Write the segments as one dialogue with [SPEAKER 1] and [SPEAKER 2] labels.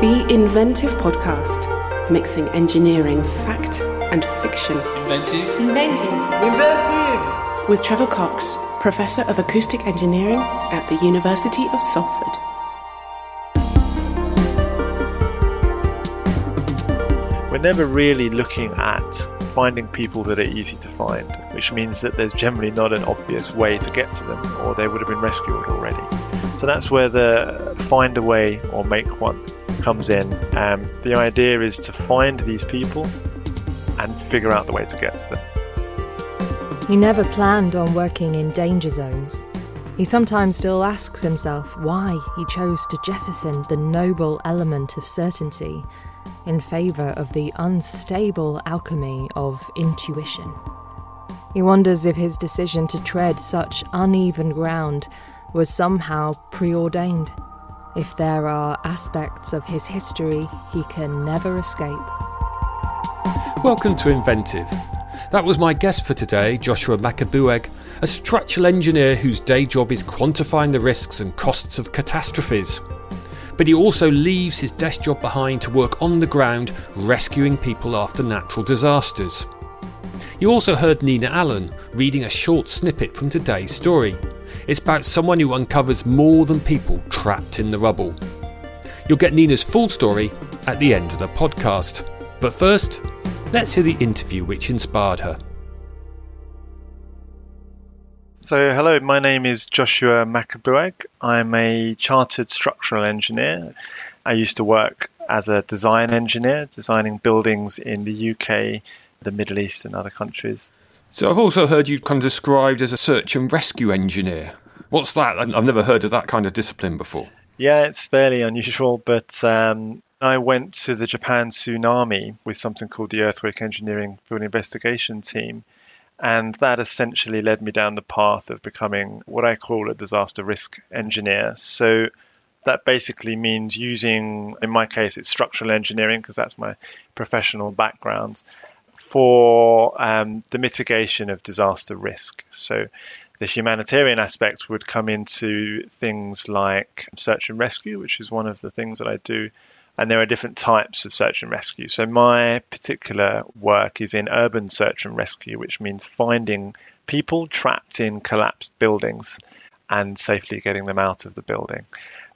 [SPEAKER 1] The Inventive Podcast, mixing engineering fact and fiction.
[SPEAKER 2] Inventive.
[SPEAKER 3] Inventive.
[SPEAKER 4] Inventive!
[SPEAKER 1] With Trevor Cox, Professor of Acoustic Engineering at the University of Salford.
[SPEAKER 5] We're never really looking at finding people that are easy to find, which means that there's generally not an obvious way to get to them, or they would have been rescued already. So that's where the find a way or make one comes in. Um, the idea is to find these people and figure out the way to get to them.
[SPEAKER 6] He never planned on working in danger zones. He sometimes still asks himself why he chose to jettison the noble element of certainty in favour of the unstable alchemy of intuition. He wonders if his decision to tread such uneven ground was somehow preordained, if there are aspects of his history he can never escape.
[SPEAKER 7] Welcome to Inventive. That was my guest for today, Joshua Macabuag, a structural engineer whose day job is quantifying the risks and costs of catastrophes. But he also leaves his desk job behind to work on the ground rescuing people after natural disasters. You also heard Nina Allan reading a short snippet from today's story. It's about someone who uncovers more than people trapped in the rubble. You'll get Nina's full story at the end of the podcast. But first, let's hear the interview which inspired her.
[SPEAKER 5] So, hello, my name is Joshua Macabuag. I'm a chartered structural engineer. I used to work as a design engineer, designing buildings in the UK, the Middle East, and other countries.
[SPEAKER 7] So, I've also heard you kind of described as a search and rescue engineer. What's that? I've never heard of that kind of discipline before.
[SPEAKER 5] Yeah, it's fairly unusual, but um, I went to the Japan tsunami with something called the Earthquake Engineering Field Investigation Team. And that essentially led me down the path of becoming what I call a disaster risk engineer. So that basically means using, in my case, it's structural engineering because that's my professional background for um, the mitigation of disaster risk. So the humanitarian aspect would come into things like search and rescue, which is one of the things that I do and there are different types of search and rescue. So my particular work is in urban search and rescue, which means finding people trapped in collapsed buildings and safely getting them out of the building.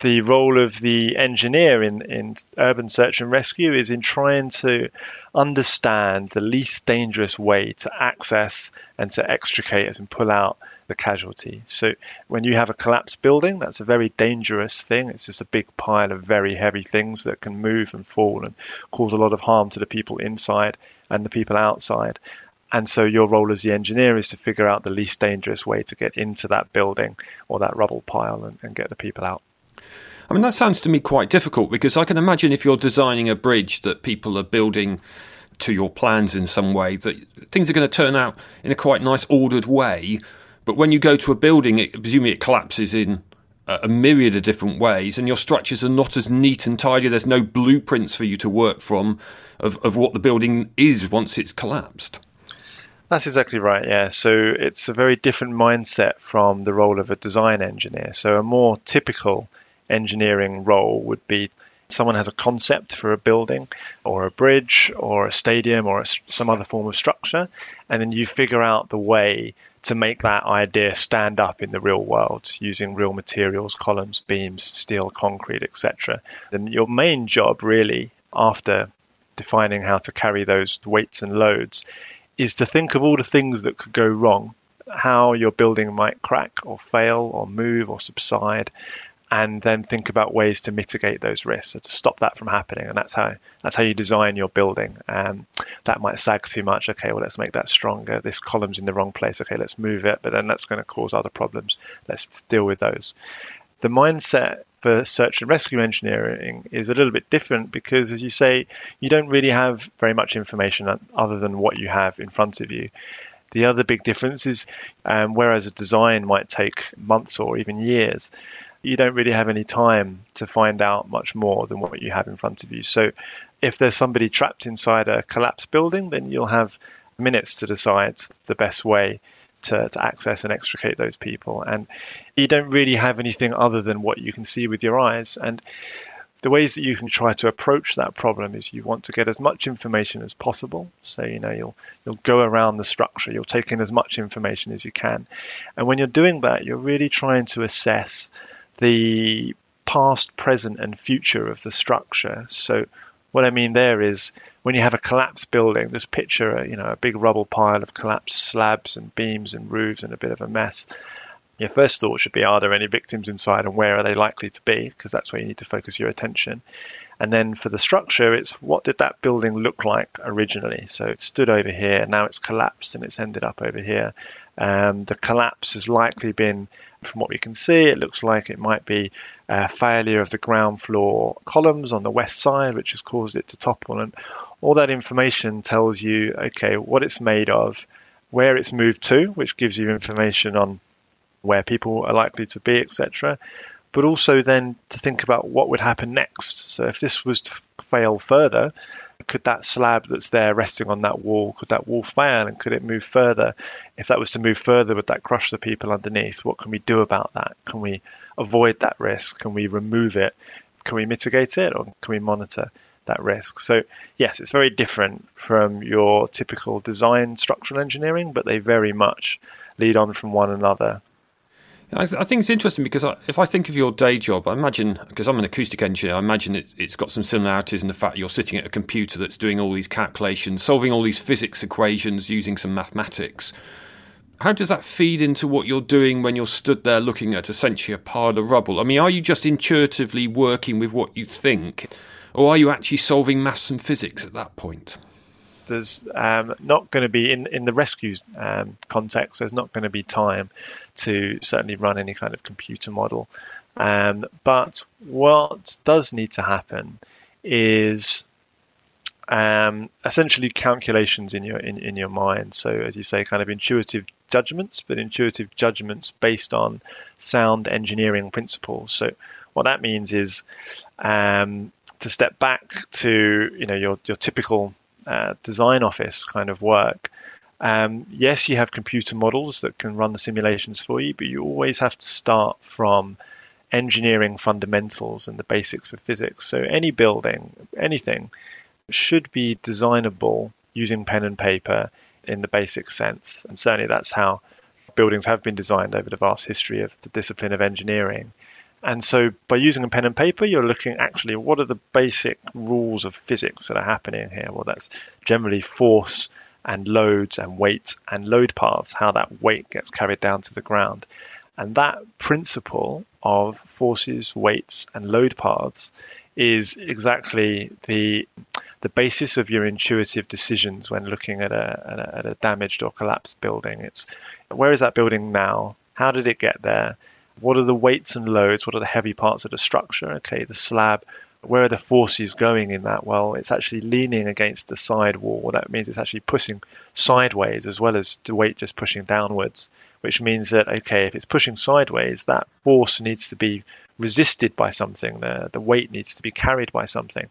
[SPEAKER 5] The role of the engineer in, in urban search and rescue is in trying to understand the least dangerous way to access and to extricate and pull out the casualty. So when you have a collapsed building, that's a very dangerous thing. It's just a big pile of very heavy things that can move and fall and cause a lot of harm to the people inside and the people outside. And so your role as the engineer is to figure out the least dangerous way to get into that building or that rubble pile and, and get the people out.
[SPEAKER 7] I mean, that sounds to me quite difficult because I can imagine if you're designing a bridge that people are building to your plans in some way, that things are going to turn out in a quite nice, ordered way. But when you go to a building, it, presumably it collapses in a myriad of different ways, and your structures are not as neat and tidy. There's no blueprints for you to work from of, of what the building is once it's collapsed.
[SPEAKER 5] That's exactly right, yeah. So it's a very different mindset from the role of a design engineer. So a more typical engineering role would be someone has a concept for a building or a bridge or a stadium or a, some other form of structure, and then you figure out the way to make that idea stand up in the real world using real materials, columns, beams, steel, concrete, etc. Then your main job, really, after defining how to carry those weights and loads, is to think of all the things that could go wrong, how your building might crack or fail or move or subside, and then think about ways to mitigate those risks, so to stop that from happening. And that's how that's how you design your building. Um, that might sag too much. Okay, well let's make that stronger. This column's in the wrong place. Okay, let's move it. But then that's going to cause other problems. Let's deal with those. The mindset for search and rescue engineering is a little bit different because, as you say, you don't really have very much information other than what you have in front of you. The other big difference is um, whereas a design might take months or even years, you don't really have any time to find out much more than what you have in front of you. So if there's somebody trapped inside a collapsed building, then you'll have minutes to decide the best way to, to access and extricate those people. And you don't really have anything other than what you can see with your eyes. And the ways that you can try to approach that problem is you want to get as much information as possible. So you know you'll you'll go around the structure, you'll take in as much information as you can, and when you're doing that, you're really trying to assess the past, present, and future of the structure. So what I mean there is when you have a collapsed building, just picture you know a big rubble pile of collapsed slabs and beams and roofs and a bit of a mess your first thought should be are there any victims inside and where are they likely to be? Because that's where you need to focus your attention. And then for the structure it's what did that building look like originally? So it stood over here now it's collapsed and it's ended up over here. Um, the collapse has likely been from what we can see it looks like it might be a failure of the ground floor columns on the west side which has caused it to topple and all that information tells you okay what it's made of where it's moved to which gives you information on where people are likely to be, etc. But also then to think about what would happen next. So if this was to fail further, could that slab that's there resting on that wall, could that wall fail and could it move further? If that was to move further, would that crush the people underneath? What can we do about that? Can we avoid that risk? Can we remove it? Can we mitigate it or can we monitor that risk? So, yes, it's very different from your typical design structural engineering, but they very much lead on from one another
[SPEAKER 7] I, th- I, think it's interesting because I, if I think of your day job, I imagine because I'm an acoustic engineer, I imagine it, has got some similarities in the fact you're sitting at a computer that's doing all these calculations, solving all these physics equations using some mathematics. How does that feed into what you're doing when you're stood there looking at essentially a pile of rubble? I mean, are you just intuitively working with what you think, or are you actually solving maths and physics at that point?
[SPEAKER 5] there's um, not going to be in in the rescue um, context. There's not going to be time to certainly run any kind of computer model. Um, but what does need to happen is um, essentially calculations in your in, in your mind. So as you say, kind of intuitive judgments, but intuitive judgments based on sound engineering principles. So what that means is um, to step back to you know your your typical uh, design office kind of work. Um, yes, you have computer models that can run the simulations for you, but you always have to start from engineering fundamentals and the basics of physics. So any building, anything, should be designable using pen and paper in the basic sense. And certainly that's how buildings have been designed over the vast history of the discipline of engineering. And so by using a pen and paper, you're looking actually what are the basic rules of physics that are happening here? Well, that's generally force and loads and weight and load paths, how that weight gets carried down to the ground. And that principle of forces, weights, and load paths is exactly the the basis of your intuitive decisions when looking at a, at a, at a damaged or collapsed building. It's where is that building now? How did it get there? What are the weights and loads? What are the heavy parts of the structure? Okay, the slab. Where are the forces going in that? Well, it's actually leaning against the side wall. That means it's actually pushing sideways as well as the weight just pushing downwards, which means that, okay, if it's pushing sideways, that force needs to be resisted by something. The, the weight needs to be carried by something.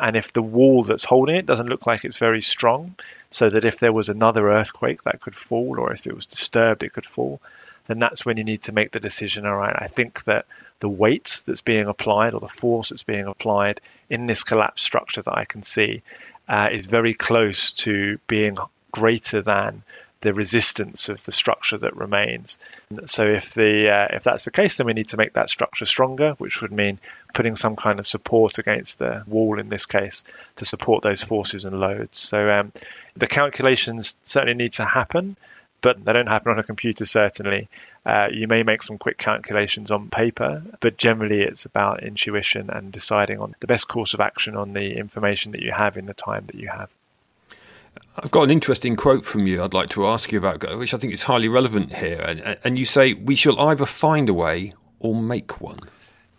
[SPEAKER 5] And if the wall that's holding it doesn't look like it's very strong, so that if there was another earthquake that could fall, or if it was disturbed, it could fall, then that's when you need to make the decision. All right, I think that the weight that's being applied or the force that's being applied in this collapse structure that I can see uh, is very close to being greater than the resistance of the structure that remains. So if the uh, if that's the case, then we need to make that structure stronger, which would mean putting some kind of support against the wall in this case to support those forces and loads. So um, the calculations certainly need to happen but they don't happen on a computer certainly. Uh, you may make some quick calculations on paper, but generally it's about intuition and deciding on the best course of action on the information that you have in the time that you have.
[SPEAKER 7] I've got an interesting quote from you I'd like to ask you about, which I think is highly relevant here. And, and you say, We shall either find a way or make one.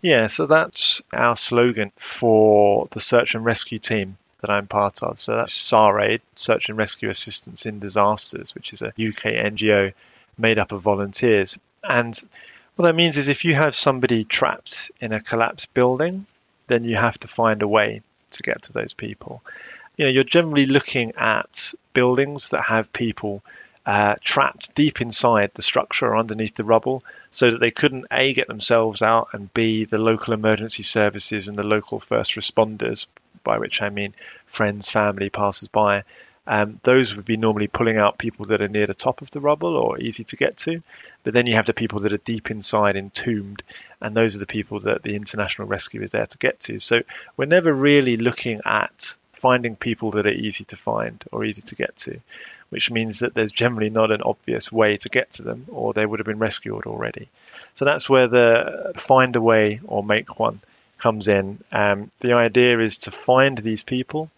[SPEAKER 5] Yeah, so that's our slogan for the search and rescue team that I'm part of. So that's SARAID, Search and Rescue Assistance in Disasters, which is a UK NGO made up of volunteers. And what that means is if you have somebody trapped in a collapsed building, then you have to find a way to get to those people. You know, you're generally looking at buildings that have people uh, trapped deep inside the structure or underneath the rubble so that they couldn't A, get themselves out, and B, the local emergency services and the local first responders, by which I mean friends, family, passers by, um, those would be normally pulling out people that are near the top of the rubble or easy to get to. But then you have the people that are deep inside, entombed, and those are the people that the international rescue is there to get to. So we're never really looking at finding people that are easy to find or easy to get to, which means that there's generally not an obvious way to get to them, or they would have been rescued already. So that's where the find a way or make one comes in. Um, the idea is to find these people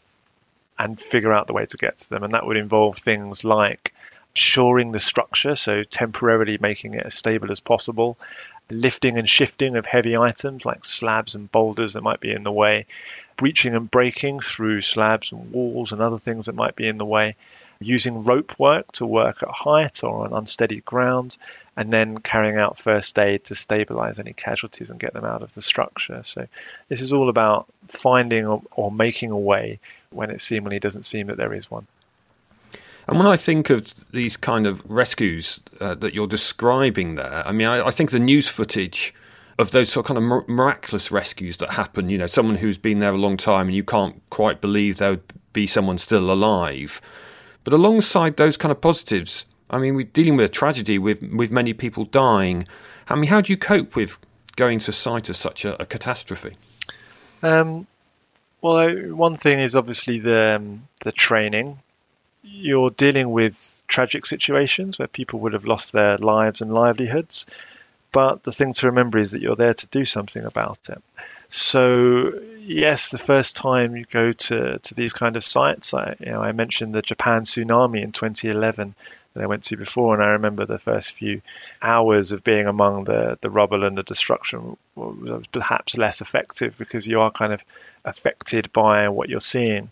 [SPEAKER 5] and figure out the way to get to them. And that would involve things like shoring the structure, so temporarily making it as stable as possible, lifting and shifting of heavy items like slabs and boulders that might be in the way, breaching and breaking through slabs and walls and other things that might be in the way, using rope work to work at height or on unsteady ground, and then carrying out first aid to stabilize any casualties and get them out of the structure. So, this is all about finding or, or making a way when it seemingly doesn't seem that there is one.
[SPEAKER 7] And when I think of these kind of rescues uh, that you're describing there, I mean, I, I, think the news footage of those sort of kind of miraculous rescues that happen, you know, someone who's been there a long time and you can't quite believe there would be someone still alive. But alongside those kind of positives, I mean, we're dealing with a tragedy with, with many people dying. I mean, how do you cope with going to a site of such a, a catastrophe?
[SPEAKER 5] Um, well, one thing is obviously the um, the training. You're dealing with tragic situations where people would have lost their lives and livelihoods, but the thing to remember is that you're there to do something about it. So yes, the first time you go to, to these kind of sites, I, you know, I mentioned the Japan tsunami in 2011 that I went to before, and I remember the first few hours of being among the, the rubble and the destruction was perhaps less effective because you are kind of affected by what you're seeing.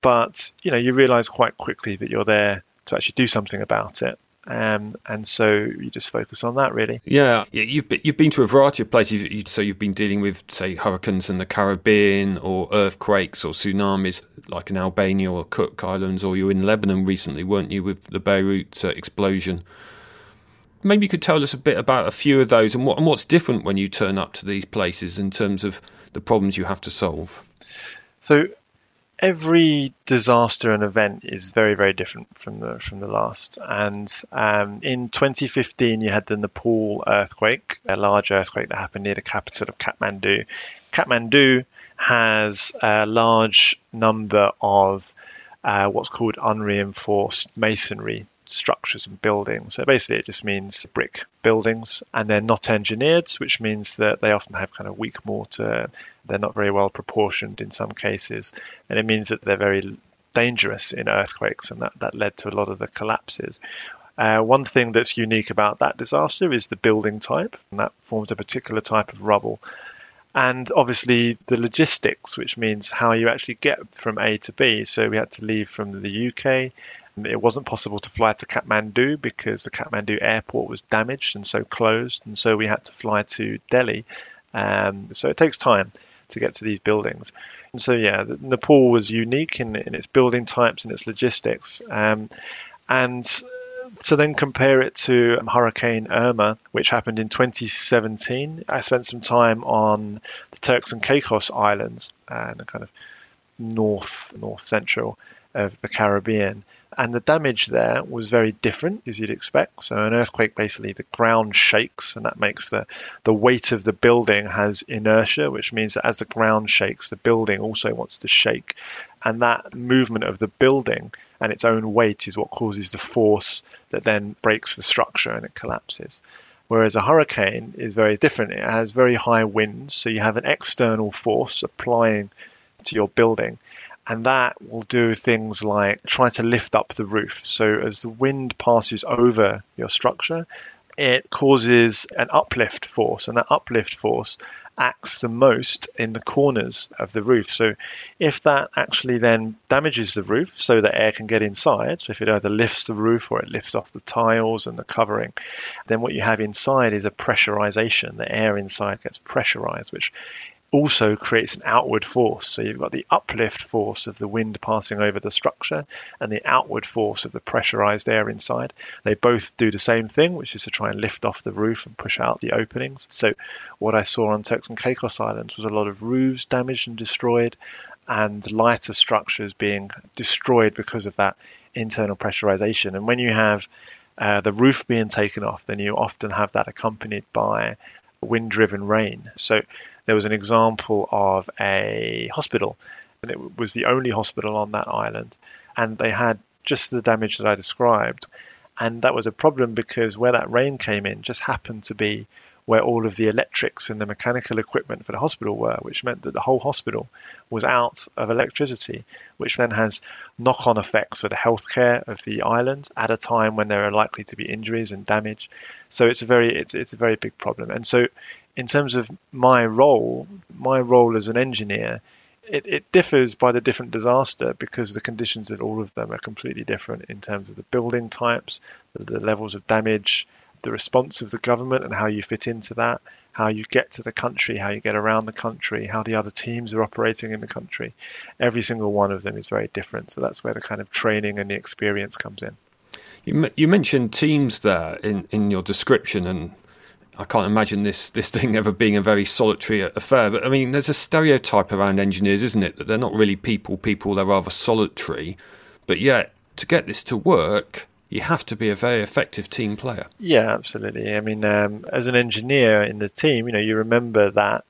[SPEAKER 5] But you know, you realize quite quickly that you're there to actually do something about it. Um, and so you just focus on that really.
[SPEAKER 7] Yeah, you've been, you've been to a variety of places. So you've been dealing with, say, hurricanes in the Caribbean, or earthquakes, or tsunamis, like in Albania or Cook Islands, or you were in Lebanon recently, weren't you, with the Beirut uh, explosion? Maybe you could tell us a bit about a few of those and, what, and what's different when you turn up to these places in terms of the problems you have to solve.
[SPEAKER 5] So every disaster and event is very very different from the from the last. And um, in 2015 you had the Nepal earthquake a large earthquake that happened near the capital of Kathmandu. Kathmandu has a large number of uh, what's called unreinforced masonry structures and buildings. So basically, it just means brick buildings, and they're not engineered, which means that they often have kind of weak mortar. They're not very well proportioned in some cases, and it means that they're very dangerous in earthquakes, and that, that led to a lot of the collapses. Uh, one thing that's unique about that disaster is the building type, and that forms a particular type of rubble. And obviously, the logistics, which means how you actually get from A to B. So, we had to leave from the UK it wasn't possible to fly to Kathmandu because the Kathmandu airport was damaged and so closed, and so we had to fly to Delhi. Um, so it takes time to get to these buildings. And so, yeah, Nepal was unique in, in its building types and its logistics. Um, and to then compare it to Hurricane Irma, which happened in 2017, I spent some time on the Turks and Caicos Islands and uh, kind of north, north central of the Caribbean and the damage there was very different as you'd expect. So an earthquake, basically, the ground shakes, and that makes the the weight of the building has inertia, which means that as the ground shakes, the building also wants to shake, and that movement of the building and its own weight is what causes the force that then breaks the structure and it collapses. Whereas a hurricane is very different. It has very high winds, so you have an external force applying to your building and that will do things like try to lift up the roof. So as the wind passes over your structure, it causes an uplift force, and that uplift force acts the most in the corners of the roof. So if that actually then damages the roof so that air can get inside, so if it either lifts the roof or it lifts off the tiles and the covering, then what you have inside is a pressurization. The air inside gets pressurized, which also creates an outward force. So you've got the uplift force of the wind passing over the structure and the outward force of the pressurized air inside. They both do the same thing, which is to try and lift off the roof and push out the openings. So what I saw on Turks and Caicos Islands was a lot of roofs damaged and destroyed and lighter structures being destroyed because of that internal pressurization. And when you have uh, the roof being taken off, then you often have that accompanied by wind driven rain. So there was an example of a hospital, and it was the only hospital on that island, and they had just the damage that I described. And that was a problem because where that rain came in just happened to be where all of the electrics and the mechanical equipment for the hospital were, which meant that the whole hospital was out of electricity, which then has knock on effects for the healthcare of the island at a time when there are likely to be injuries and damage. So it's a very it's it's a very big problem. And so in terms of my role, my role as an engineer, it, it differs by the different disaster because the conditions of all of them are completely different in terms of the building types, the, the levels of damage, the response of the government and how you fit into that, how you get to the country, how you get around the country, how the other teams are operating in the country. Every single one of them is very different. So that's where the kind of training and the experience comes in.
[SPEAKER 7] You, you mentioned teams there in, in your description, and I can't imagine this, this thing ever being a very solitary affair. But I mean, there's a stereotype around engineers, isn't it? That they're not really people, people, they're rather solitary. But yet, to get this to work, you have to be a very effective team player.
[SPEAKER 5] Yeah, absolutely. I mean, um, as an engineer in the team, you know, you remember that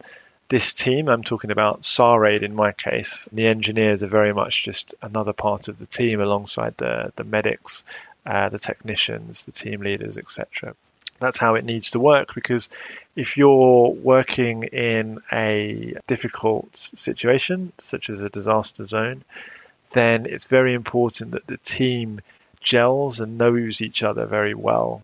[SPEAKER 5] this team, I'm talking about SARAID in my case, the engineers are very much just another part of the team alongside the, the medics, uh, the technicians, the team leaders, etc. That's how it needs to work because if you're working in a difficult situation, such as a disaster zone, then it's very important that the team gels and knows each other very well.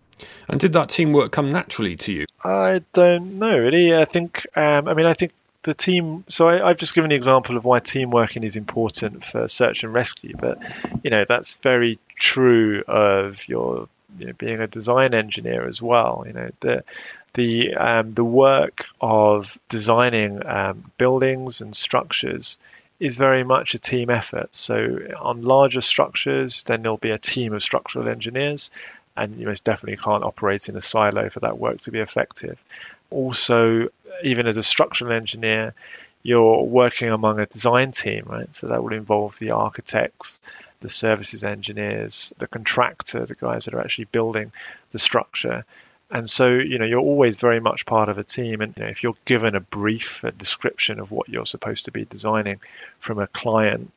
[SPEAKER 7] And did that teamwork come naturally to you?
[SPEAKER 5] I don't know really. I think, um, I mean, I think the team. So I, have just given the example of why team working is important for search and rescue, but you know that's very true of your you know, being a design engineer as well. You know the the um, the work of designing um, buildings and structures is very much a team effort. So on larger structures, then there'll be a team of structural engineers, and you most definitely can't operate in a silo for that work to be effective. Also, even as a structural engineer, you're working among a design team, right? So that will involve the architects, the services engineers, the contractor, the guys that are actually building the structure, and so, you know, you're always very much part of a team. And you know, if you're given a brief, a description of what you're supposed to be designing from a client,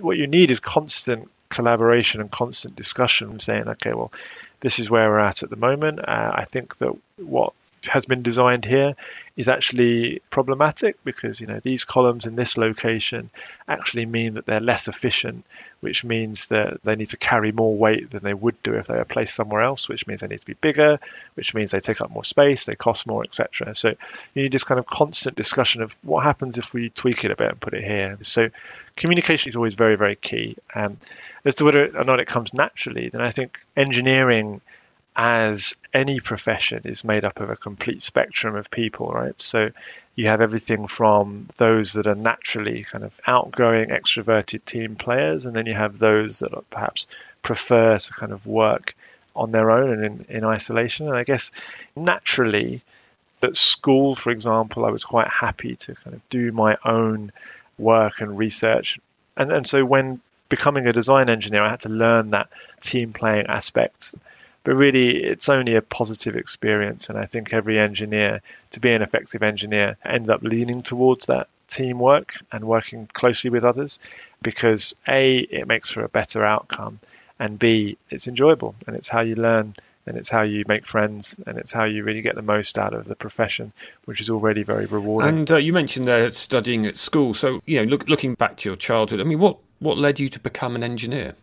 [SPEAKER 5] what you need is constant collaboration and constant discussion, saying, okay, well, this is where we're at at the moment. Uh, I think that what has been designed here is actually problematic because you know these columns in this location actually mean that they're less efficient which means that they need to carry more weight than they would do if they were placed somewhere else which means they need to be bigger which means they take up more space they cost more etc so you need this kind of constant discussion of what happens if we tweak it a bit and put it here. So communication is always very very key. And as to whether or not it comes naturally then i think engineering as any profession is made up of a complete spectrum of people, right? So you have everything from those that are naturally kind of outgoing, extroverted team players, and then you have those that perhaps prefer to kind of work on their own and in, in isolation. And I guess naturally, at school, for example, I was quite happy to kind of do my own work and research. And, and so when becoming a design engineer, I had to learn that team playing aspect but really it's only a positive experience. And I think every engineer, to be an effective engineer, ends up leaning towards that teamwork and working closely with others because A, it makes for a better outcome, and B, it's enjoyable and it's how you learn and it's how you make friends and it's how you really get the most out of the profession, which is already very rewarding.
[SPEAKER 7] And uh, you mentioned there studying at school. So, you know, look, looking back to your childhood, I mean, what, what led you to become an engineer?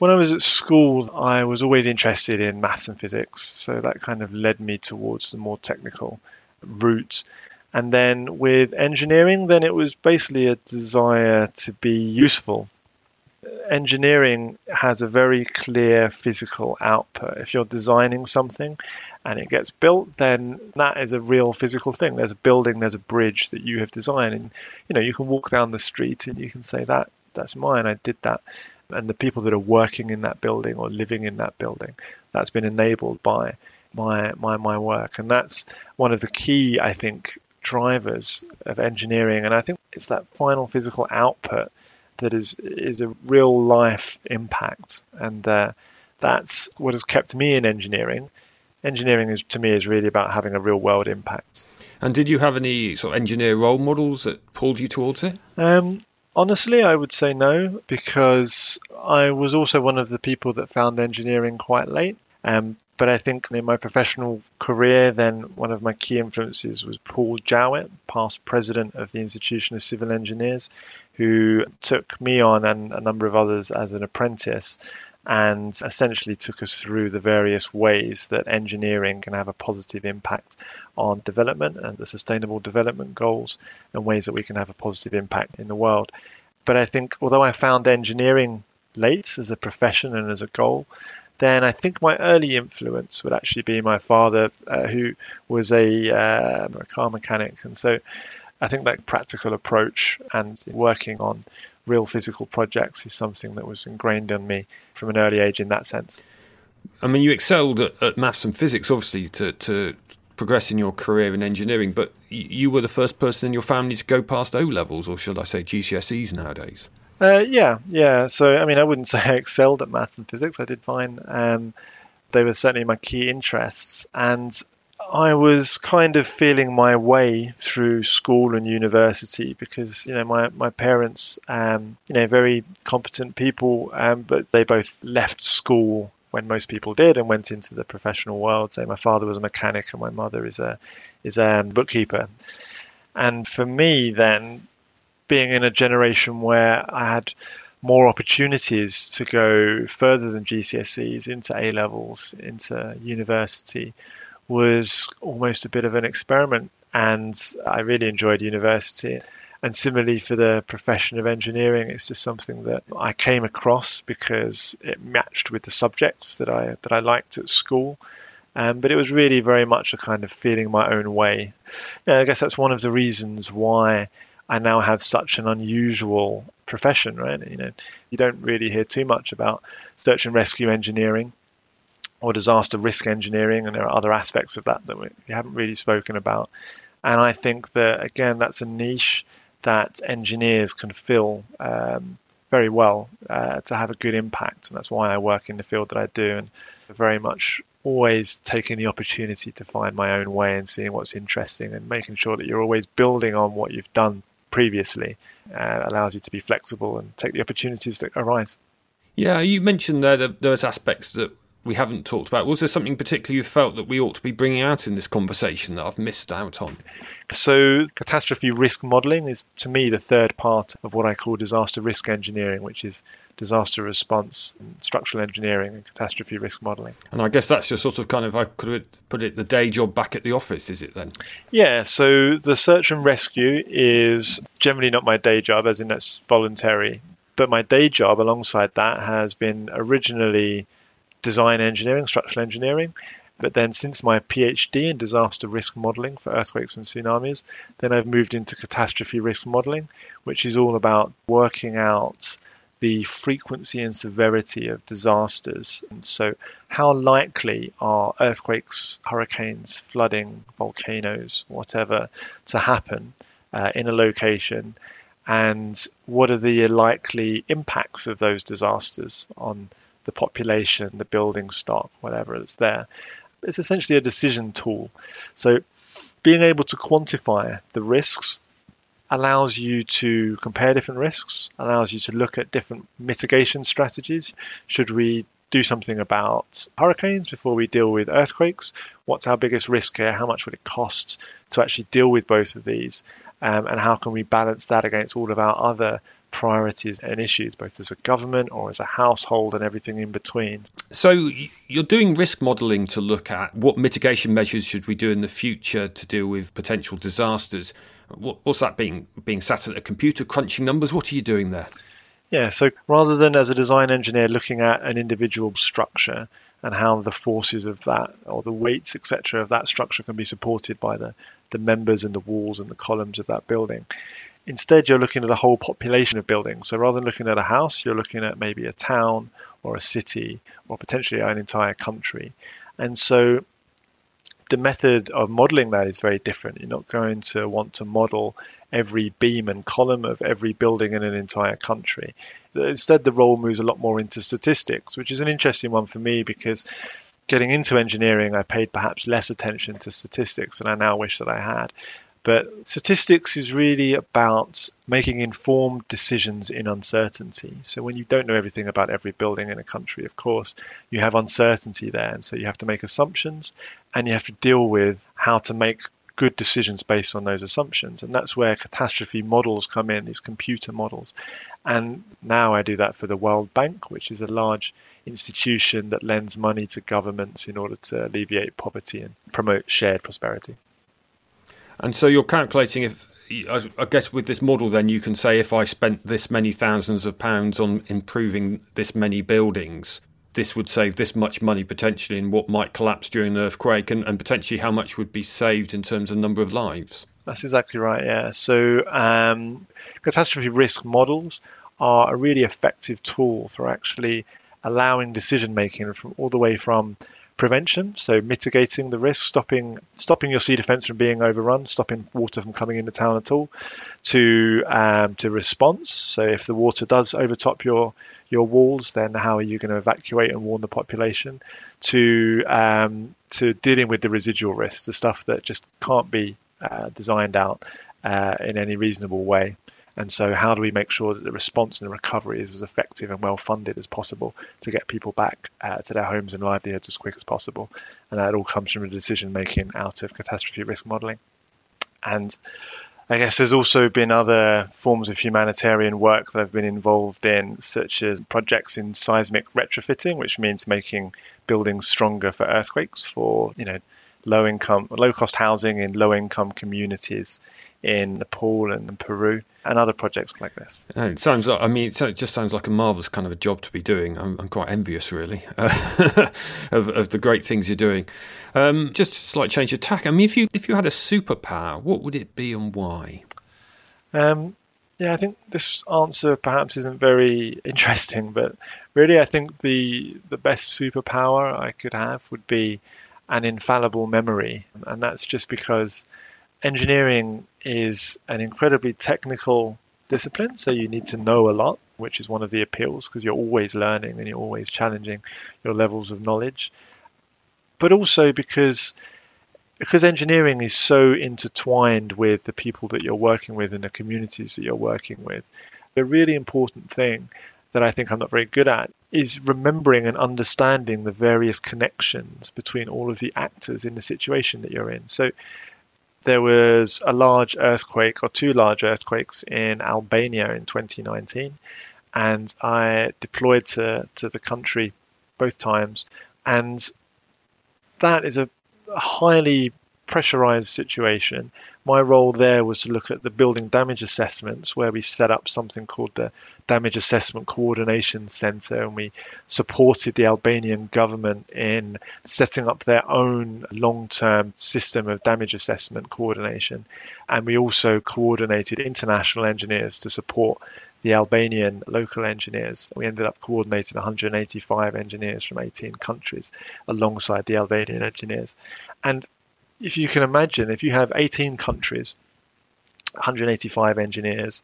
[SPEAKER 5] When I was at school, I was always interested in maths and physics, so that kind of led me towards the more technical route. And then with engineering, then it was basically a desire to be useful. Engineering has a very clear physical output. If you're designing something and it gets built, then that is a real physical thing. There's a building, there's a bridge that you have designed, and you know you can walk down the street and you can say that that's mine. I did that, and the people that are working in that building or living in that building, that's been enabled by my my my work, and that's one of the key I think drivers of engineering. And I think it's that final physical output that is is a real life impact, and uh, that's what has kept me in engineering. Engineering is to me is really about having a real world impact.
[SPEAKER 7] And did you have any sort of engineer role models that pulled you towards it?
[SPEAKER 5] Um, honestly, I would say no, because I was also one of the people that found engineering quite late. Um, but I think in my professional career, then one of my key influences was Paul Jowitt, past president of the Institution of Civil Engineers, who took me on and a number of others as an apprentice and essentially took us through the various ways that engineering can have a positive impact on development and the sustainable development goals and ways that we can have a positive impact in the world. But I think although I found engineering late as a profession and as a goal, then I think my early influence would actually be my father, uh, who was a, uh, a, car mechanic. And so I think that practical approach and working on real physical projects is something that was ingrained in me from an early age in that sense.
[SPEAKER 7] I mean, you excelled at, at maths and physics, obviously, to, to progress in your career in engineering, but you were the first person in your family to go past O levels, or should I say GCSEs nowadays?
[SPEAKER 5] Uh, yeah, yeah. So, I mean, I wouldn't say I excelled at maths and physics. I did fine. Um, they were certainly my key interests. And I was kind of feeling my way through school and university because, you know, my, my parents, um, you know, very competent people, um, but they both left school when most people did and went into the professional world. So my father was a mechanic and my mother is a is a bookkeeper. And for me, then being in a generation where I had more opportunities to go further than GCSEs into A levels, into university, was almost a bit of an experiment. And I really enjoyed university. And similarly for the profession of engineering, it's just something that I came across because it matched with the subjects that I that I liked at school. Um, but it was really very much a kind of feeling my own way. I guess that's one of the reasons why I now have such an unusual profession, right? You know, you don't really hear too much about search and rescue engineering or disaster risk engineering, and there are other aspects of that that we, haven't really spoken about. And I think that again, that's a niche that engineers can fill um, very well uh, to have a good impact, and that's why I work in the field that I do, and very much always taking the opportunity to find my own way and seeing what's interesting and making sure that you're always building on what you've done previously uh, allows you to be flexible and take the opportunities that arise.
[SPEAKER 7] Yeah, you mentioned there those aspects that we haven't talked about. Was there something particular you felt that we ought to be bringing out in this conversation that I've missed out on?
[SPEAKER 5] So, catastrophe risk modelling is to me the third part of what I call disaster risk engineering, which is disaster response, structural engineering, and catastrophe risk modelling.
[SPEAKER 7] And I guess that's your sort of kind of, I could put it, the day job back at the office, is it then?
[SPEAKER 5] Yeah, so the search and rescue is generally not my day job, as in that's voluntary. But my day job alongside that has been originally design engineering, structural engineering. But then, since my PhD in disaster risk modeling for earthquakes and tsunamis, then I've moved into catastrophe risk modeling, which is all about working out the frequency and severity of disasters. And so, how likely are earthquakes, hurricanes, flooding, volcanoes, whatever, to happen uh, in a location? And what are the likely impacts of those disasters on the population, the building stock, whatever is there. It's essentially a decision tool. So being able to quantify the risks allows you to compare different risks, allows you to look at different mitigation strategies. Should we do something about hurricanes before we deal with earthquakes? What's our biggest risk here? How much would it cost to actually deal with both of these? Um, and how can we balance that against all of our other priorities and issues, both as a government or as a household and everything in between.
[SPEAKER 7] So you're doing risk modelling to look at what mitigation measures should we do in the future to deal with potential disasters. What's that being being sat at a computer crunching numbers? What are you doing there?
[SPEAKER 5] Yeah, so rather than as a design engineer looking at an individual structure and how the forces of that or the weights, etc., of that structure can be supported by the, the members and the walls and the columns of that building. Instead, you're looking at a whole population of buildings. So rather than looking at a house, you're looking at maybe a town or a city or potentially an entire country. And so the method of modeling that is very different. You're not going to want to model every beam and column of every building in an entire country. Instead, the role moves a lot more into statistics, which is an interesting one for me because getting into engineering, I paid perhaps less attention to statistics than I now wish that I had. But statistics is really about making informed decisions in uncertainty. So when you don't know everything about every building in a country, of course, you have uncertainty there. And so you have to make assumptions and you have to deal with how to make good decisions based on those assumptions. And that's where catastrophe models come in, these computer models. And now I do that for the World Bank, which is a large institution that lends money to governments in order to alleviate poverty and promote shared prosperity.
[SPEAKER 7] And so you're calculating if I guess with this model, then you can say if I spent this many thousands of pounds on improving this many buildings, this would save this much money potentially in what might collapse during an earthquake, and, and potentially how much would be saved in terms of number of lives.
[SPEAKER 5] That's exactly right. Yeah. So um, catastrophe risk models are a really effective tool for actually allowing decision making from all the way from prevention, so mitigating the risk, stopping stopping your sea defence from being overrun, stopping water from coming into town at all, to um, to response. So if the water does overtop your your walls, then how are you going to evacuate and warn the population? To um, to dealing with the residual risk, the stuff that just can't be uh, designed out uh, in any reasonable way. And so, how do we make sure that the response and the recovery is as effective and well funded as possible to get people back uh, to their homes and livelihoods as quick as possible? And that all comes from the decision making out of catastrophe risk modeling. And I guess there's also been other forms of humanitarian work that I've been involved in, such as projects in seismic retrofitting, which means making buildings stronger for earthquakes for you know low income, low cost housing in low income communities in Nepal and Peru and other projects like this.
[SPEAKER 7] it sounds like, I mean, it just sounds like a marvellous kind of a job to be doing. I'm, I'm quite envious, really, uh, of, of, the great things you're doing. Um, just to slightly change of tack, I mean, if you, if you had a superpower, what would it be and why?
[SPEAKER 5] Um, yeah, I think this answer perhaps isn't very interesting, but really, I think the the best superpower I could have would be an infallible memory, and that's just because engineering is an incredibly technical discipline, so you need to know a lot, which is one of the appeals because you're always learning and you're always challenging your levels of knowledge. But also because because engineering is so intertwined with the people that you're working with and the communities that you're working with, the really important thing that I think I'm not very good at is remembering and understanding the various connections between all of the actors in the situation that you're in. So there was a large earthquake or two large earthquakes in Albania in 2019, and I deployed to, to the country both times. And that is a highly pressurized situation my role there was to look at the building damage assessments, where we set up something called the Damage Assessment Coordination Center, and we supported the Albanian government in setting up their own long term system of damage assessment coordination. And we also coordinated international engineers to support the Albanian local engineers. We ended up coordinating 185 engineers from 18 countries alongside the Albanian engineers. And if you can imagine, if you have 18 countries, 185 engineers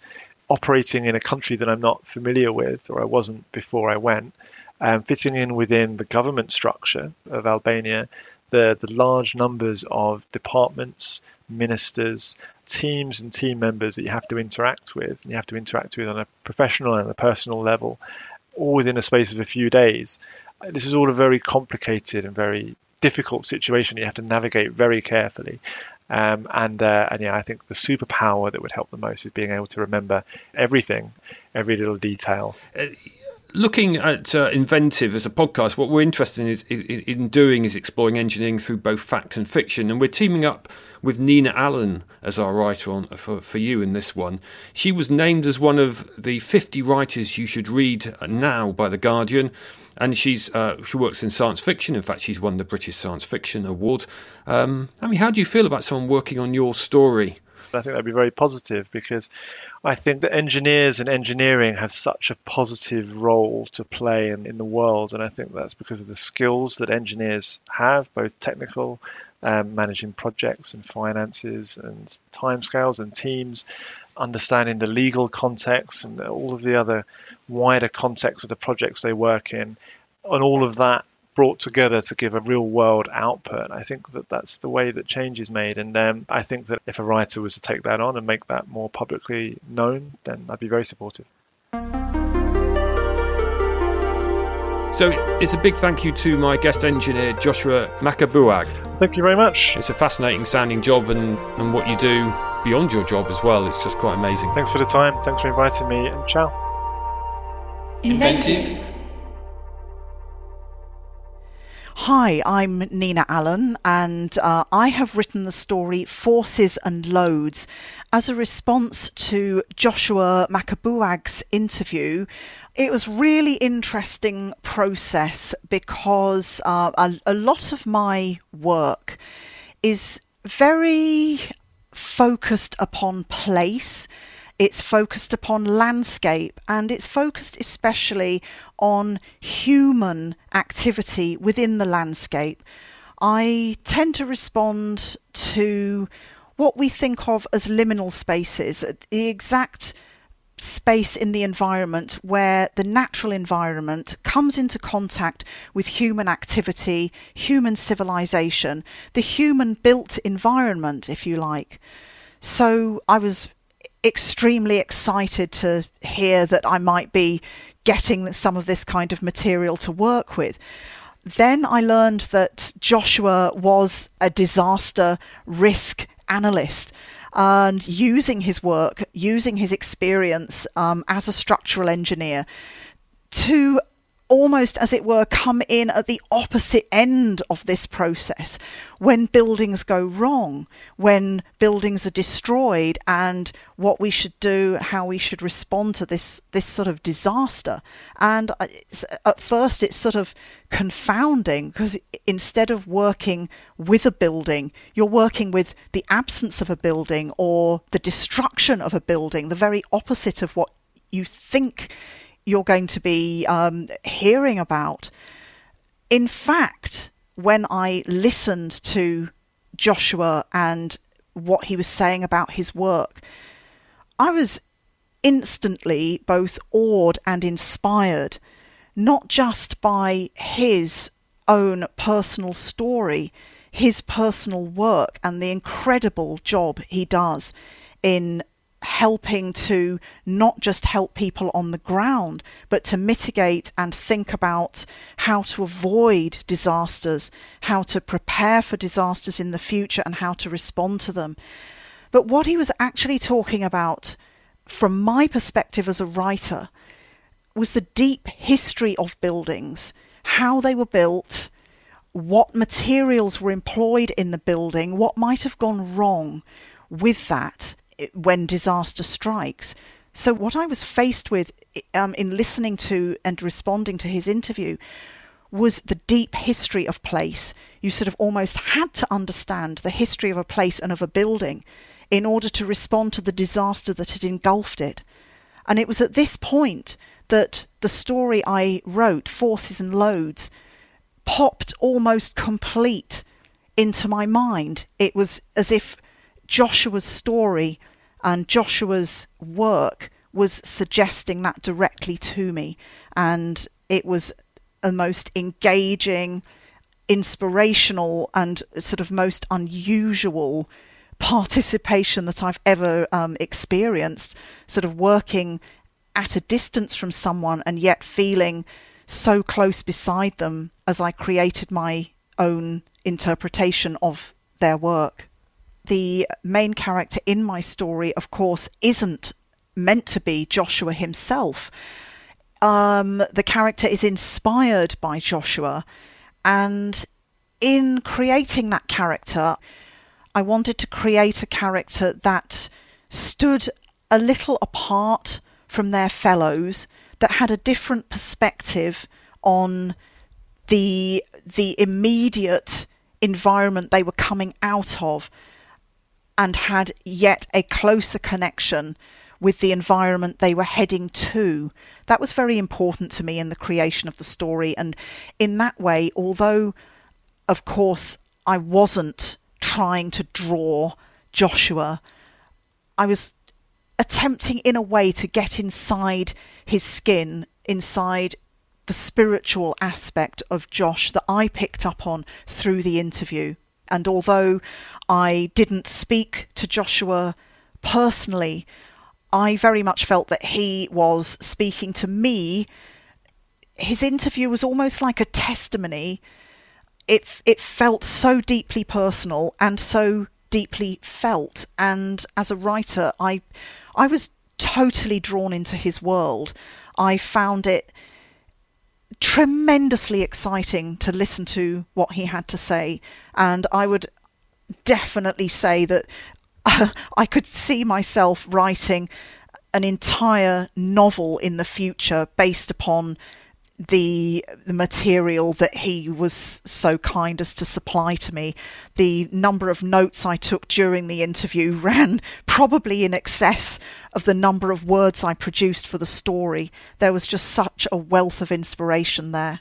[SPEAKER 5] operating in a country that I'm not familiar with or I wasn't before I went, um, fitting in within the government structure of Albania, the, the large numbers of departments, ministers, teams, and team members that you have to interact with, and you have to interact with on a professional and a personal level, all within a space of a few days. This is all a very complicated and very difficult situation you have to navigate very carefully. Um, and uh, and yeah, I think the superpower that would help the most is being able to remember everything, every little detail.
[SPEAKER 7] Looking at uh, Inventive as a podcast, what we're interested in, is, in, in, doing is exploring engineering through both fact and fiction. And we're teaming up with Nina Allan as our writer on, for, for you in this one. She was named as one of the 50 writers you should read now by The Guardian. And she's uh, she works in science fiction. In fact, she's won the British Science Fiction Award. Um, I mean, how do you feel about someone working on your story?
[SPEAKER 5] I think that'd be very positive because I think that engineers and engineering have such a positive role to play in, in the world. And I think that's because of the skills that engineers have, both technical, um, managing projects and finances and timescales and teams, understanding the legal context and all of the other wider context of the projects they work in. And all of that brought together to give a real world output. I think that that's the way that change is made. And um, I think that if a writer was to take that on and make that more publicly known, then I'd be very supportive.
[SPEAKER 7] So it's a big thank you to my guest engineer, Joshua Macabuag.
[SPEAKER 5] Thank you very much.
[SPEAKER 7] It's a fascinating sounding job and, and what you do beyond your job as well. It's just quite amazing.
[SPEAKER 5] Thanks for the time. Thanks for inviting me and ciao.
[SPEAKER 2] Inventive.
[SPEAKER 3] Hi, I'm Nina Allan, and uh, I have written the story Forces and Loads as a response to Joshua Macabuag's interview. It was really interesting process because uh, a, a lot of my work is very focused upon place it's focused upon landscape and it's focused especially on human activity within the landscape. I tend to respond to what we think of as liminal spaces, the exact space in the environment where the natural environment comes into contact with human activity, human civilization, the human built environment, if you like. So I was extremely excited to hear that I might be getting some of this kind of material to work with. Then I learned that Joshua was a disaster risk analyst and using his work, using his experience um, as a structural engineer to almost, as it were, come in at the opposite end of this process when buildings go wrong, when buildings are destroyed, and what we should do, how we should respond to this this sort of disaster. And uh, uh, at first, it's sort of confounding because instead of working with a building, you're working with the absence of a building or the destruction of a building, the very opposite of what you think you're going to be um, hearing about. In fact, when I listened to Joshua and what he was saying about his work, I was instantly both awed and inspired, not just by his own personal story, his personal work, and the incredible job he does in helping to not just help people on the ground, but to mitigate and think about how to avoid disasters, how to prepare for disasters in the future, and how to respond to them. But what he was actually talking about, from my perspective as a writer, was the deep history of buildings, how they were built, what materials were employed in the building, what might have gone wrong with that when disaster strikes. So, what I was faced with um, in listening to and responding to his interview was the deep history of place. You sort of almost had to understand the history of a place and of a building in order to respond to the disaster that had engulfed it. And it was at this point that the story I wrote, Forces and Loads, popped almost complete into my mind. It was as if Joshua's story and Joshua's work was suggesting that directly to me. And it was a most engaging, inspirational, and sort of most unusual participation that I've ever um, experienced, sort of working at a distance from someone and yet feeling so close beside them as I created my own interpretation of their work the main character in my story, of course, isn't meant to be Joshua himself. um, the character is inspired by Joshua, and in creating that character, I wanted to create a character that stood a little apart from their fellows, that had a different perspective on the the immediate environment they were coming out of and had yet a closer connection with the environment they were heading to. That was very important to me in the creation of the story. And in that way, although, of course, I wasn't trying to draw Joshua, I was attempting in a way to get inside his skin, inside the spiritual aspect of Josh that I picked up on through the interview. And although I didn't speak to Joshua personally, I very much felt that he was speaking to me. His interview was almost like a testimony. It it felt so deeply personal and so deeply felt. And as a writer, I I was totally drawn into his world. I found it tremendously exciting to listen to what he had to say, and I would definitely say that uh, I could see myself writing an entire novel in the future based upon the the material that he was so kind as to supply to me. The number of notes I took during the interview ran probably in excess of the number of words I produced for the story. There was just such a wealth of inspiration there.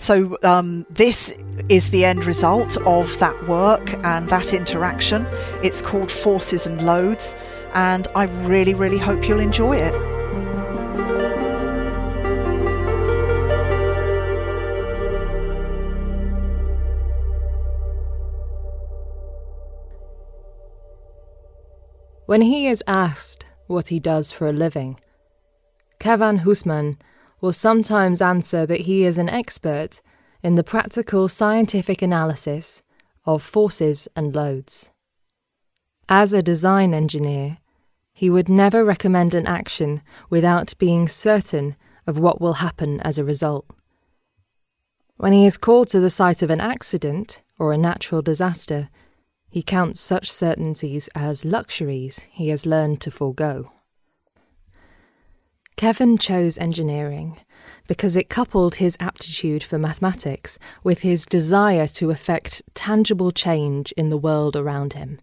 [SPEAKER 3] So, um, this is the end result of that work and that interaction. It's called Forces and Loads, and I really, really hope you'll enjoy it.
[SPEAKER 6] When he is asked what he does for a living, Kevin Husman will sometimes answer that he is an expert in the practical scientific analysis of forces and loads. As a design engineer, he would never recommend an action without being certain of what will happen as a result. When he is called to the site of an accident or a natural disaster, he counts such certainties as luxuries he has learned to forego. Kevin chose engineering because it coupled his aptitude for mathematics with his desire to effect tangible change in the world around him.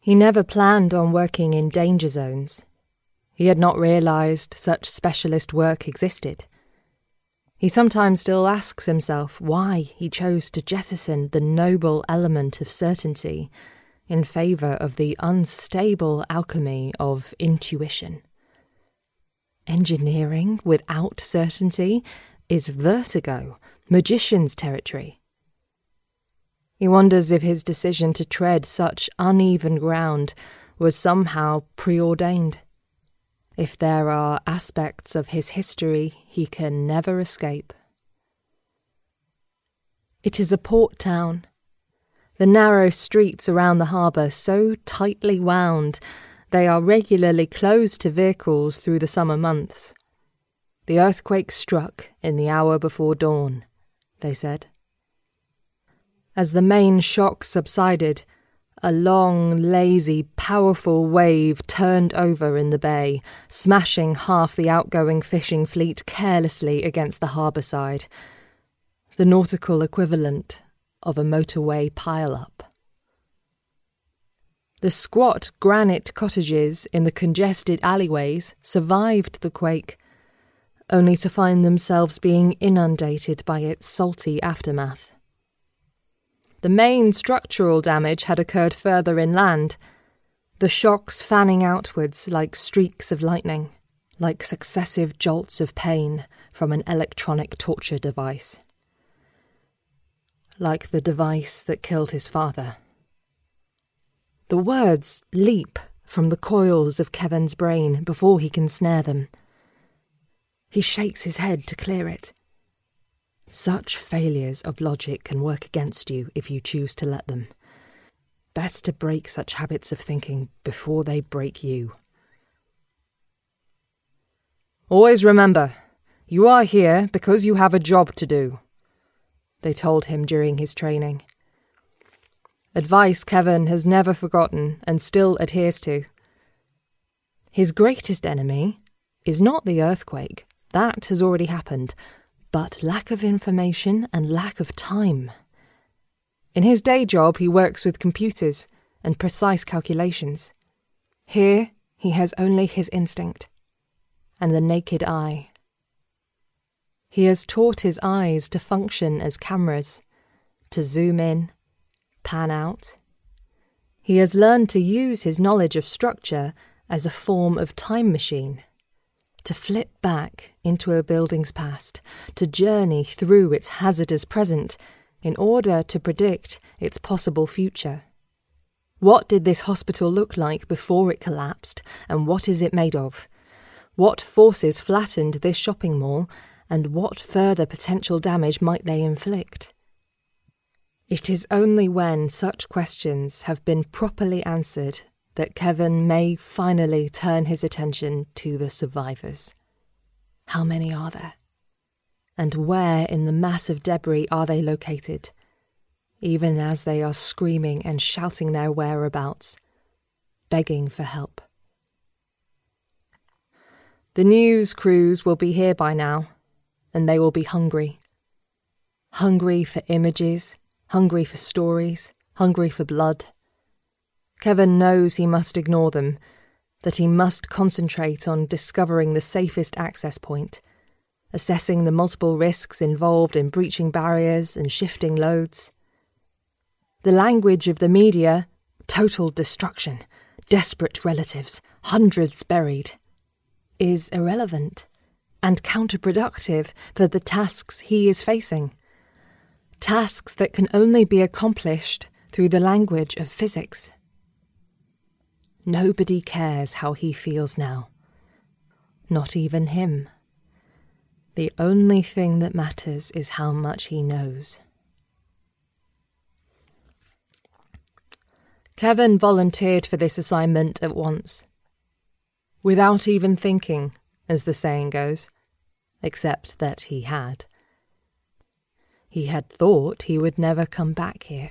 [SPEAKER 6] He never planned on working in danger zones. He had not realized such specialist work existed. He sometimes still asks himself why he chose to jettison the noble element of certainty in favour of the unstable alchemy of intuition. Engineering without certainty is vertigo, magician's territory. He wonders if his decision to tread such uneven ground was somehow preordained. If there are aspects of his history he can never escape. It is a port town. The narrow streets around the harbour so tightly wound they are regularly closed to vehicles through the summer months. The earthquake struck in the hour before dawn, they said. As the main shock subsided, a long, lazy, powerful wave turned over in the bay, smashing half the outgoing fishing fleet carelessly against the harbour side, the nautical equivalent of a motorway pile up. The squat granite cottages in the congested alleyways survived the quake, only to find themselves being inundated by its salty aftermath. The main structural damage had occurred further inland, the shocks fanning outwards like streaks of lightning, like successive jolts of pain from an electronic torture device. Like the device that killed his father. The words leap from the coils of Kevin's brain before he can snare them. He shakes his head to clear it. Such failures of logic can work against you if you choose to let them. Best to break such habits of thinking before they break you. Always remember You are here because you have a job to do, they told him during his training. Advice Kevin has never forgotten and still adheres to. His greatest enemy is not the earthquake, that has already happened, but lack of information and lack of time. In his day job, he works with computers and precise calculations. Here, he has only his instinct and the naked eye. He has taught his eyes to function as cameras, to zoom in, pan out. He has learned to use his knowledge of structure as a form of time machine, to flip back into a building's past, to journey through its hazardous present in order to predict its possible future. What did this hospital look like before it collapsed, and what is it made of? What forces flattened this shopping mall, and what further potential damage might they inflict? It is only when such questions have been properly answered that Kevin may finally turn his attention to the survivors. How many are there? and where in the mass of debris are they located, even as they are screaming and shouting their whereabouts, begging for help. The news crews will be here by now, and they will be hungry. Hungry for images, hungry for stories, hungry for blood. Kevin knows he must ignore them, that he must concentrate on discovering the safest access point assessing the multiple risks involved in breaching barriers and shifting loads. The language of the media total destruction, desperate relatives, hundreds buried is irrelevant and counterproductive for the tasks he is facing. Tasks that can only be accomplished through the language of physics. Nobody cares how he feels now. Not even him. The only thing that matters is how much he knows. Kevin volunteered for this assignment at once. Without even thinking, as the saying goes, except that he had. He had thought he would never come back here,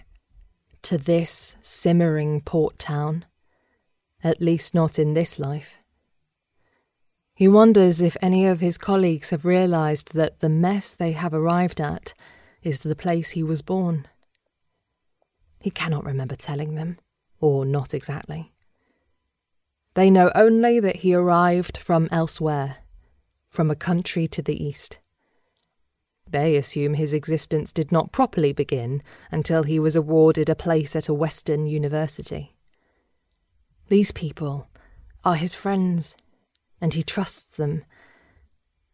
[SPEAKER 6] to this simmering port town, at least not in this life. He wonders if any of his colleagues have realized that the mess they have arrived at is the place he was born. He cannot remember telling them, or not exactly. They know only that he arrived from elsewhere, from a country to the east. They assume his existence did not properly begin until he was awarded a place at a Western university. These people are his friends and he trusts them.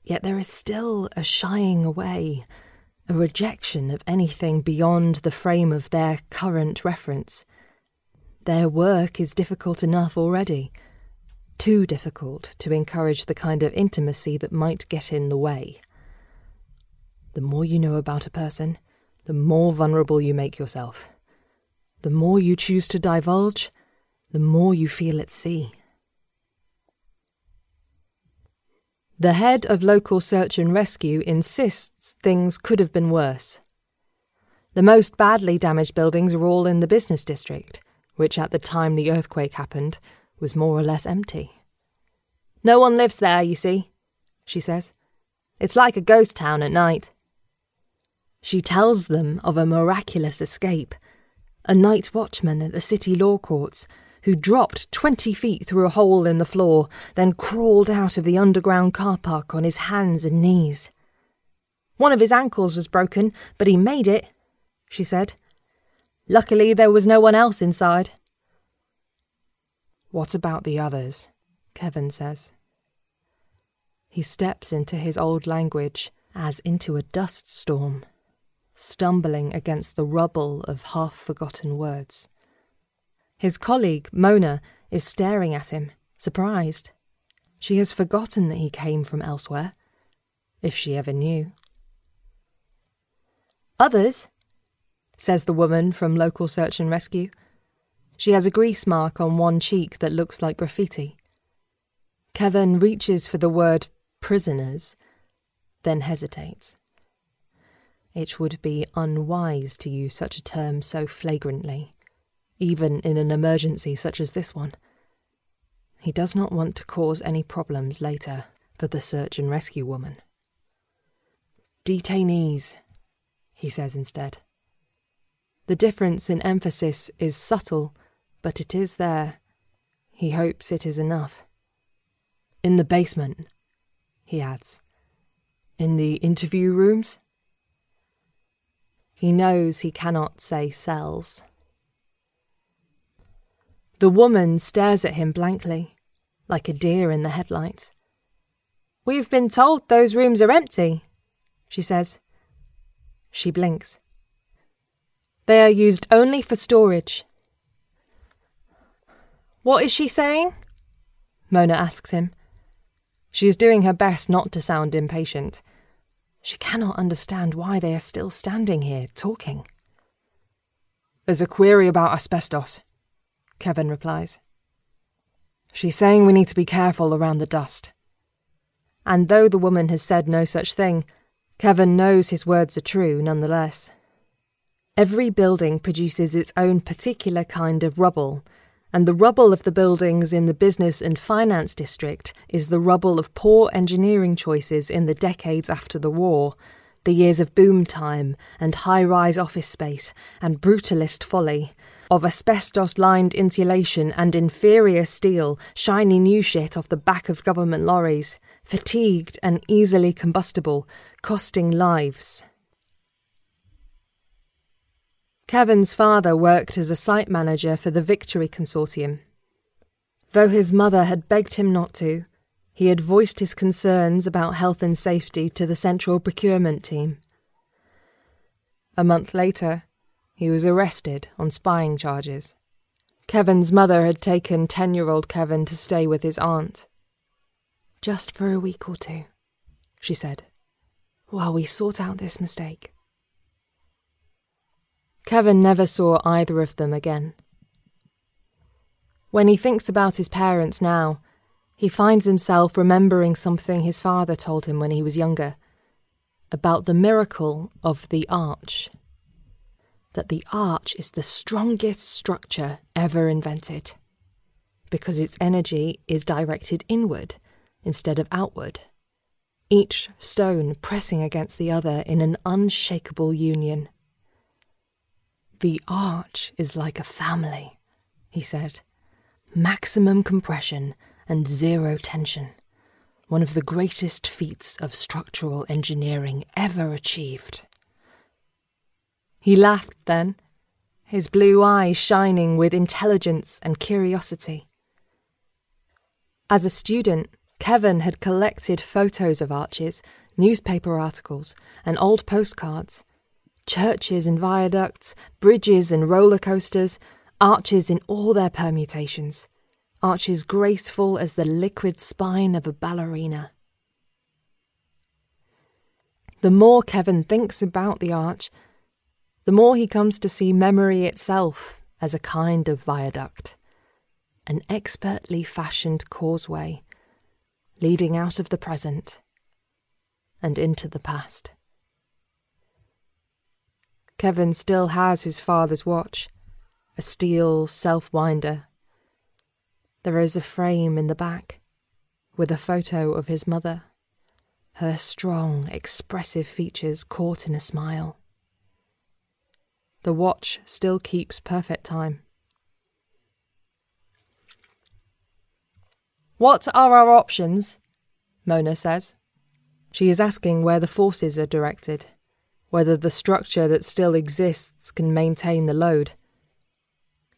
[SPEAKER 6] Yet there is still a shying away, a rejection of anything beyond the frame of their current reference. Their work is difficult enough already, too difficult to encourage the kind of intimacy that might get in the way. The more you know about a person, the more vulnerable you make yourself. The more you choose to divulge, the more you feel at sea. The head of local search and rescue insists things could have been worse. The most badly damaged buildings are all in the business district, which at the time the earthquake happened was more or less empty. No one lives there, you see, she says. It's like a ghost town at night. She tells them of a miraculous escape. A night watchman at the city law courts who dropped 20 feet through a hole in the floor, then crawled out of the underground car park on his hands and knees. One of his ankles was broken, but he made it, she said. Luckily, there was no one else inside. What about the others? Kevin says. He steps into his old language as into a dust storm, stumbling against the rubble of half forgotten words. His colleague, Mona, is staring at him, surprised. She has forgotten that he came from elsewhere, if she ever knew. Others, says the woman from local search and rescue. She has a grease mark on one cheek that looks like graffiti. Kevin reaches for the word prisoners. then hesitates. It would be unwise to use such a term so flagrantly, even in an emergency such as this one. He does not want to cause any problems later for the search and rescue woman. Detainees, he says instead. The difference in emphasis is subtle, but it is there. He hopes it is enough. In the basement, he adds. In the interview rooms? He knows he cannot say cells. The woman stares at him blankly, like a deer in the headlights. We've been told those rooms are empty, she says. She blinks. They are used only for storage. What is she saying? Mona asks him. She is doing her best not to sound impatient. She cannot understand why they are still standing here talking. There's a query about asbestos, Kevin replies. She's saying we need to be careful around the dust. And though the woman has said no such thing, Kevin knows his words are true nonetheless. Every building produces its own particular kind of rubble, and the rubble of the buildings in the business and finance district is the rubble of poor engineering choices in the decades after the war, the years of boom time and high rise office space and brutalist folly, of asbestos lined insulation and inferior steel, shiny new shit off the back of government lorries, fatigued and easily combustible, costing lives. Kevin's father worked as a site manager for the Victory Consortium. Though his mother had begged him not to, he had voiced his concerns about health and safety to the Central Procurement Team. A month later, he was arrested on spying charges. Kevin's mother had taken 10 year old Kevin to stay with his aunt. Just for a week or two, she said, while we sort out this mistake. Kevin never saw either of them again. When he thinks about his parents now, he finds himself remembering something his father told him when he was younger about the miracle of the arch. That the arch is the strongest structure ever invented because its energy is directed inward instead of outward, each stone pressing against the other in an unshakable union. The arch is like a family, he said. Maximum compression and zero tension. One of the greatest feats of structural engineering ever achieved. He laughed then, his blue eyes shining with intelligence and curiosity. As a student, Kevin had collected photos of arches, newspaper articles, and old postcards churches and viaducts, bridges and roller coasters, arches in all their permutations, arches graceful as the liquid spine of a ballerina. The more Kevin thinks about the arch, the more he comes to see memory itself as a kind of viaduct, an expertly fashioned causeway leading out of the present and into the past. Kevin still has his father's watch, a steel self winder. There is a frame in the back with a photo of his mother, her strong, expressive features caught in a smile. The watch still keeps perfect time. What are our options? Mona says. She is asking where the forces are directed whether the structure that still exists can maintain the load.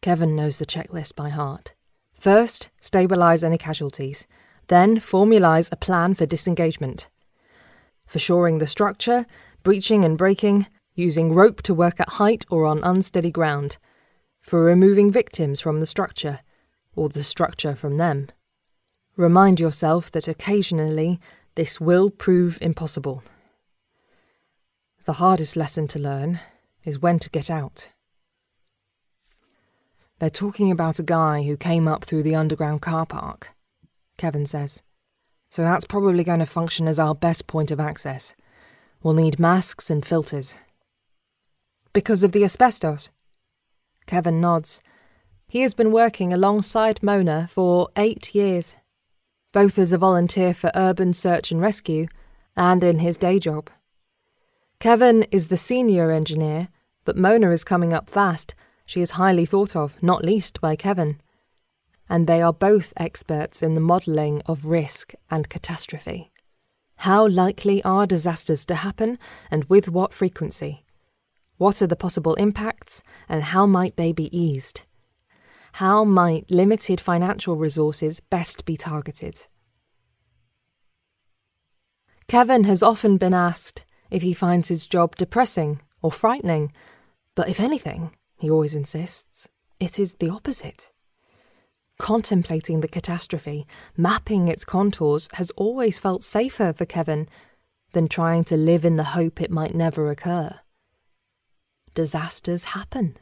[SPEAKER 6] Kevin knows the checklist by heart. First, stabilise any casualties, then, formulise a plan for disengagement. For shoring the structure, breaching and breaking, using rope to work at height or on unsteady ground. For removing victims from the structure, or the structure from them. Remind yourself that occasionally this will prove impossible. The hardest lesson to learn is when to get out. They're talking about a guy who came up through the underground car park, Kevin says. So that's probably going to function as our best point of access. We'll need masks and filters. Because of the asbestos? Kevin nods. He has been working alongside Mona for eight years, both as a volunteer for Urban Search and Rescue and in his day job. Kevin is the senior engineer, but Mona is coming up fast. She is highly thought of, not least by Kevin. And they are both experts in the modelling of risk and catastrophe. How likely are disasters to happen and with what frequency? What are the possible impacts and how might they be eased? How might limited financial resources best be targeted? Kevin has often been asked if he finds his job depressing or frightening, but if anything, he always insists, it is the opposite. Contemplating the catastrophe, mapping its contours, has always felt safer for Kevin than trying to live in the hope it might never occur. Disasters happen.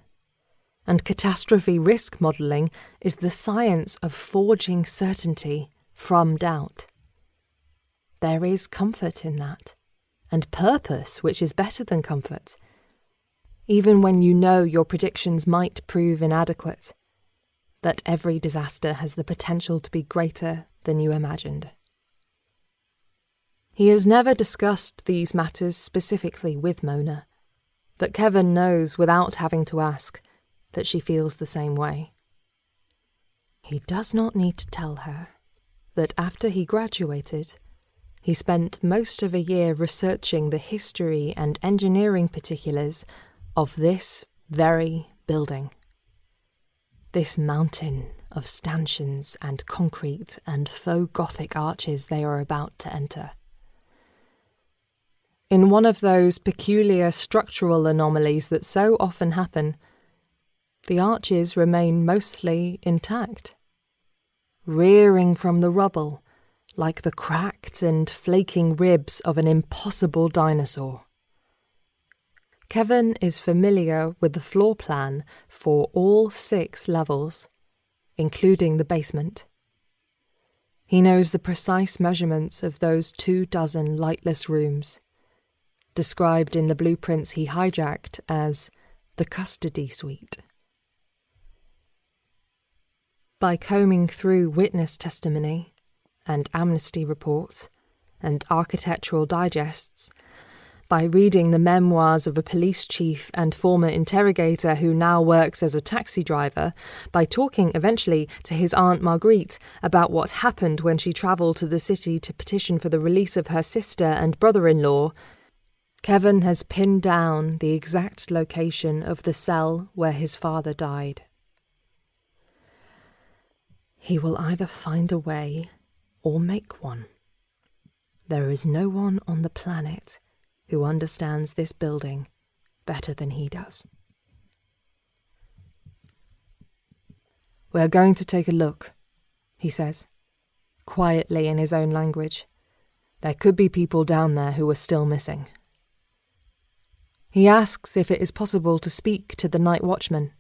[SPEAKER 6] And catastrophe risk modelling is the science of forging certainty from doubt. There is comfort in that, and purpose, which is better than comfort. Even when you know your predictions might prove inadequate, that every disaster has the potential to be greater than you imagined. He has never discussed these matters specifically with Mona, but Kevin knows without having to ask that she feels the same way. He does not need to tell her that after he graduated, he spent most of a year researching the history and engineering particulars of this very building. This mountain of stanchions and concrete and faux Gothic arches they are about to enter. In one of those peculiar structural anomalies that so often happen, the arches remain mostly intact. Rearing from the rubble, like the cracked and flaking ribs of an impossible dinosaur. Kevin is familiar with the floor plan for all six levels, including the basement. He knows the precise measurements of those two dozen lightless rooms, described in the blueprints he hijacked as the custody suite. By combing through witness testimony, and amnesty reports and architectural digests by reading the memoirs of a police chief and former interrogator who now works as a taxi driver, by talking eventually to his Aunt Marguerite about what happened when she travelled to the city to petition for the release of her sister and brother in law, Kevin has pinned down the exact location of the cell where his father died. He will either find a way or make one. There is no one on the planet who understands this building better than he does. We're going to take a look, he says, quietly in his own language. There could be people down there who are still missing. He asks if it is possible to speak to the night watchman,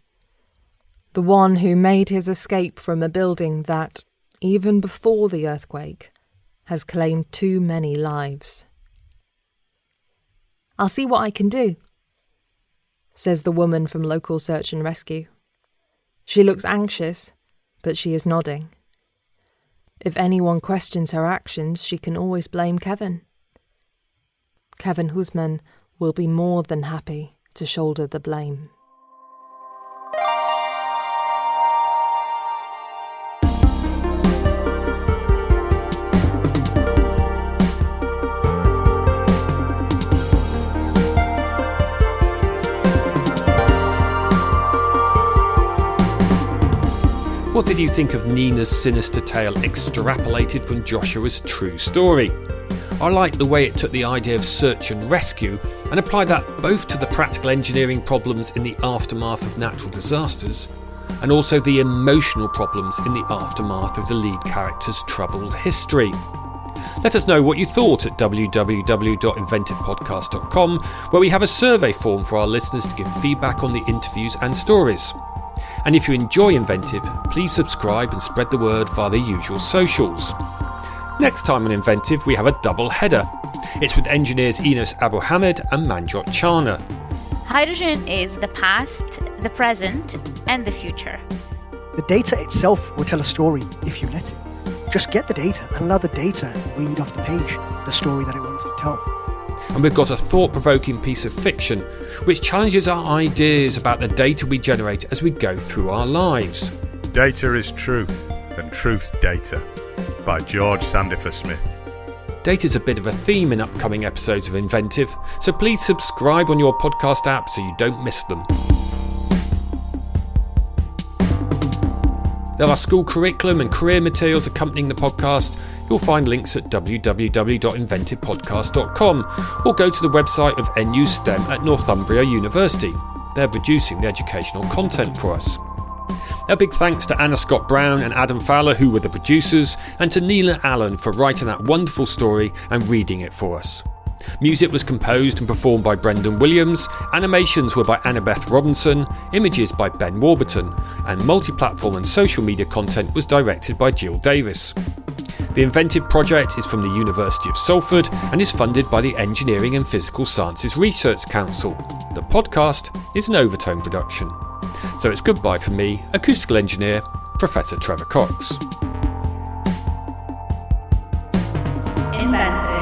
[SPEAKER 6] the one who made his escape from a building that, even before the earthquake, has claimed too many lives. I'll see what I can do, says the woman from local search and rescue. She looks anxious, but she is nodding. If anyone questions her actions, she can always blame Kevin. Kevin Husman will be more than happy to shoulder the blame.
[SPEAKER 7] What did you think of Nina's sinister tale extrapolated from Joshua's true story? I like the way it took the idea of search and rescue and applied that both to the practical engineering problems in the aftermath of natural disasters and also the emotional problems in the aftermath of the lead character's troubled history. Let us know what you thought at www.inventivepodcast.com, where we have a survey form for our listeners to give feedback on the interviews and stories. And if you enjoy Inventive, please subscribe and spread the word via the usual socials. Next time on Inventive, we have a double header. It's with engineers Enass Abo-Hamed and Manjot Chana.
[SPEAKER 2] Hydrogen is the past, the present, and the future.
[SPEAKER 8] The data itself will tell a story if you let it. Just get the data and allow the data read off the page the story that it wants to tell.
[SPEAKER 7] And we've got a thought provoking piece of fiction which challenges our ideas about the data we generate as we go through our lives.
[SPEAKER 9] Data is truth, and truth data. By George Sandifer Smith.
[SPEAKER 7] Data's a bit of a theme in upcoming episodes of Inventive, so please subscribe on your podcast app so you don't miss them. There are school curriculum and career materials accompanying the podcast. You'll find links at www.inventivepodcast.com or go to the website of NU STEM at Northumbria University. They're producing the educational content for us. A big thanks to Anna Scott Brown and Adam Fowler, who were the producers, and to Nina Allan for writing that wonderful story and reading it for us. Music was composed and performed by Brendan Williams, animations were by Annabeth Robinson, images by Ben Warburton, and multi platform and social media content was directed by Jill Davis. The Inventive Project is from the University of Salford and is funded by the Engineering and Physical Sciences Research Council. The podcast is an overtone production. So it's goodbye from me, acoustical engineer, Professor Trevor Cox. Inventive.